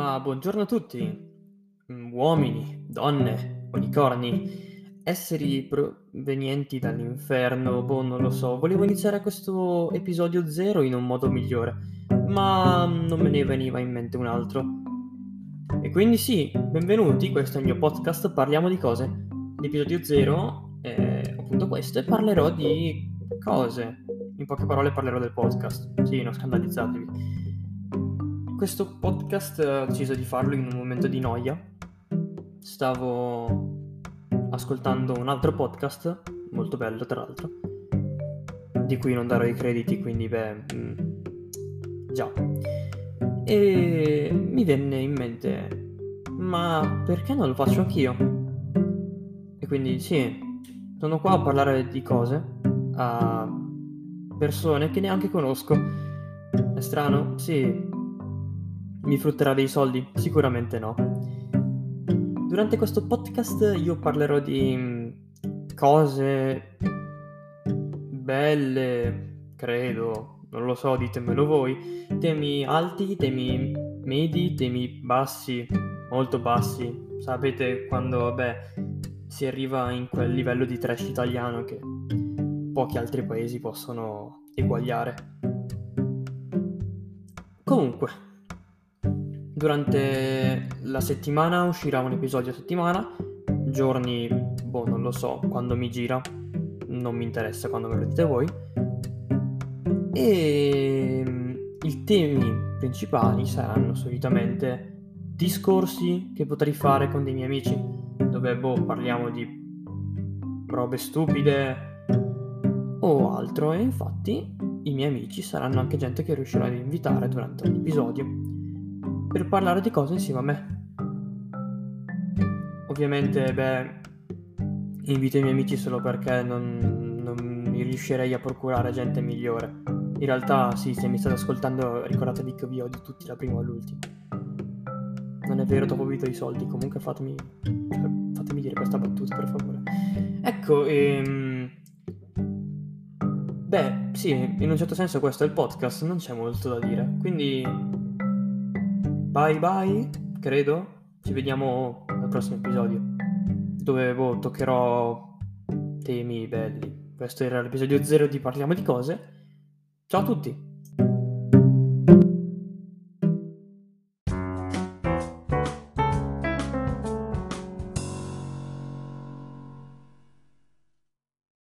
Ma buongiorno a tutti, Mm, uomini, donne, unicorni, esseri provenienti dall'inferno, boh, non lo so. Volevo iniziare questo episodio zero in un modo migliore, ma non me ne veniva in mente un altro. E quindi sì, benvenuti, questo è il mio podcast, parliamo di cose. L'episodio zero è appunto questo e parlerò di cose. In poche parole parlerò del podcast. Sì, non scandalizzatevi. Questo podcast ho deciso di farlo in un momento di noia stavo ascoltando un altro podcast, molto bello tra l'altro, di cui non darò i crediti, quindi beh, mm, già. E mi venne in mente, ma perché non lo faccio anch'io? E quindi sì, sono qua a parlare di cose a persone che neanche conosco. È strano? Sì. Mi frutterà dei soldi? Sicuramente no. Durante questo podcast io parlerò di mm, cose belle, credo, non lo so, ditemelo voi, temi alti, temi medi, temi bassi, molto bassi. Sapete quando, vabbè, si arriva in quel livello di trash italiano che pochi altri paesi possono eguagliare. Comunque, Durante la settimana uscirà un episodio a settimana, giorni, boh, non lo so, quando mi gira, non mi interessa quando me lo dite voi. E mm, i temi principali saranno solitamente discorsi che potrei fare con dei miei amici, dove boh, parliamo di robe stupide o altro e infatti i miei amici saranno anche gente che riuscirò ad invitare durante l'episodio per parlare di cose insieme a me. Ovviamente, beh, invito i miei amici solo perché non, non mi riuscirei a procurare gente migliore. In realtà, sì, se mi state ascoltando, ricordatevi che vi odio tutti, da primo all'ultimo. Non è vero, dopo vi do i soldi, comunque fatemi, cioè, fatemi dire questa battuta, per favore. Ecco, ehm... Beh, sì, in un certo senso questo è il podcast, non c'è molto da dire. Quindi Bye bye, credo. Ci vediamo al prossimo episodio. Dove boh, toccherò temi belli. Questo era l'episodio 0 di Parliamo di cose. Ciao a tutti.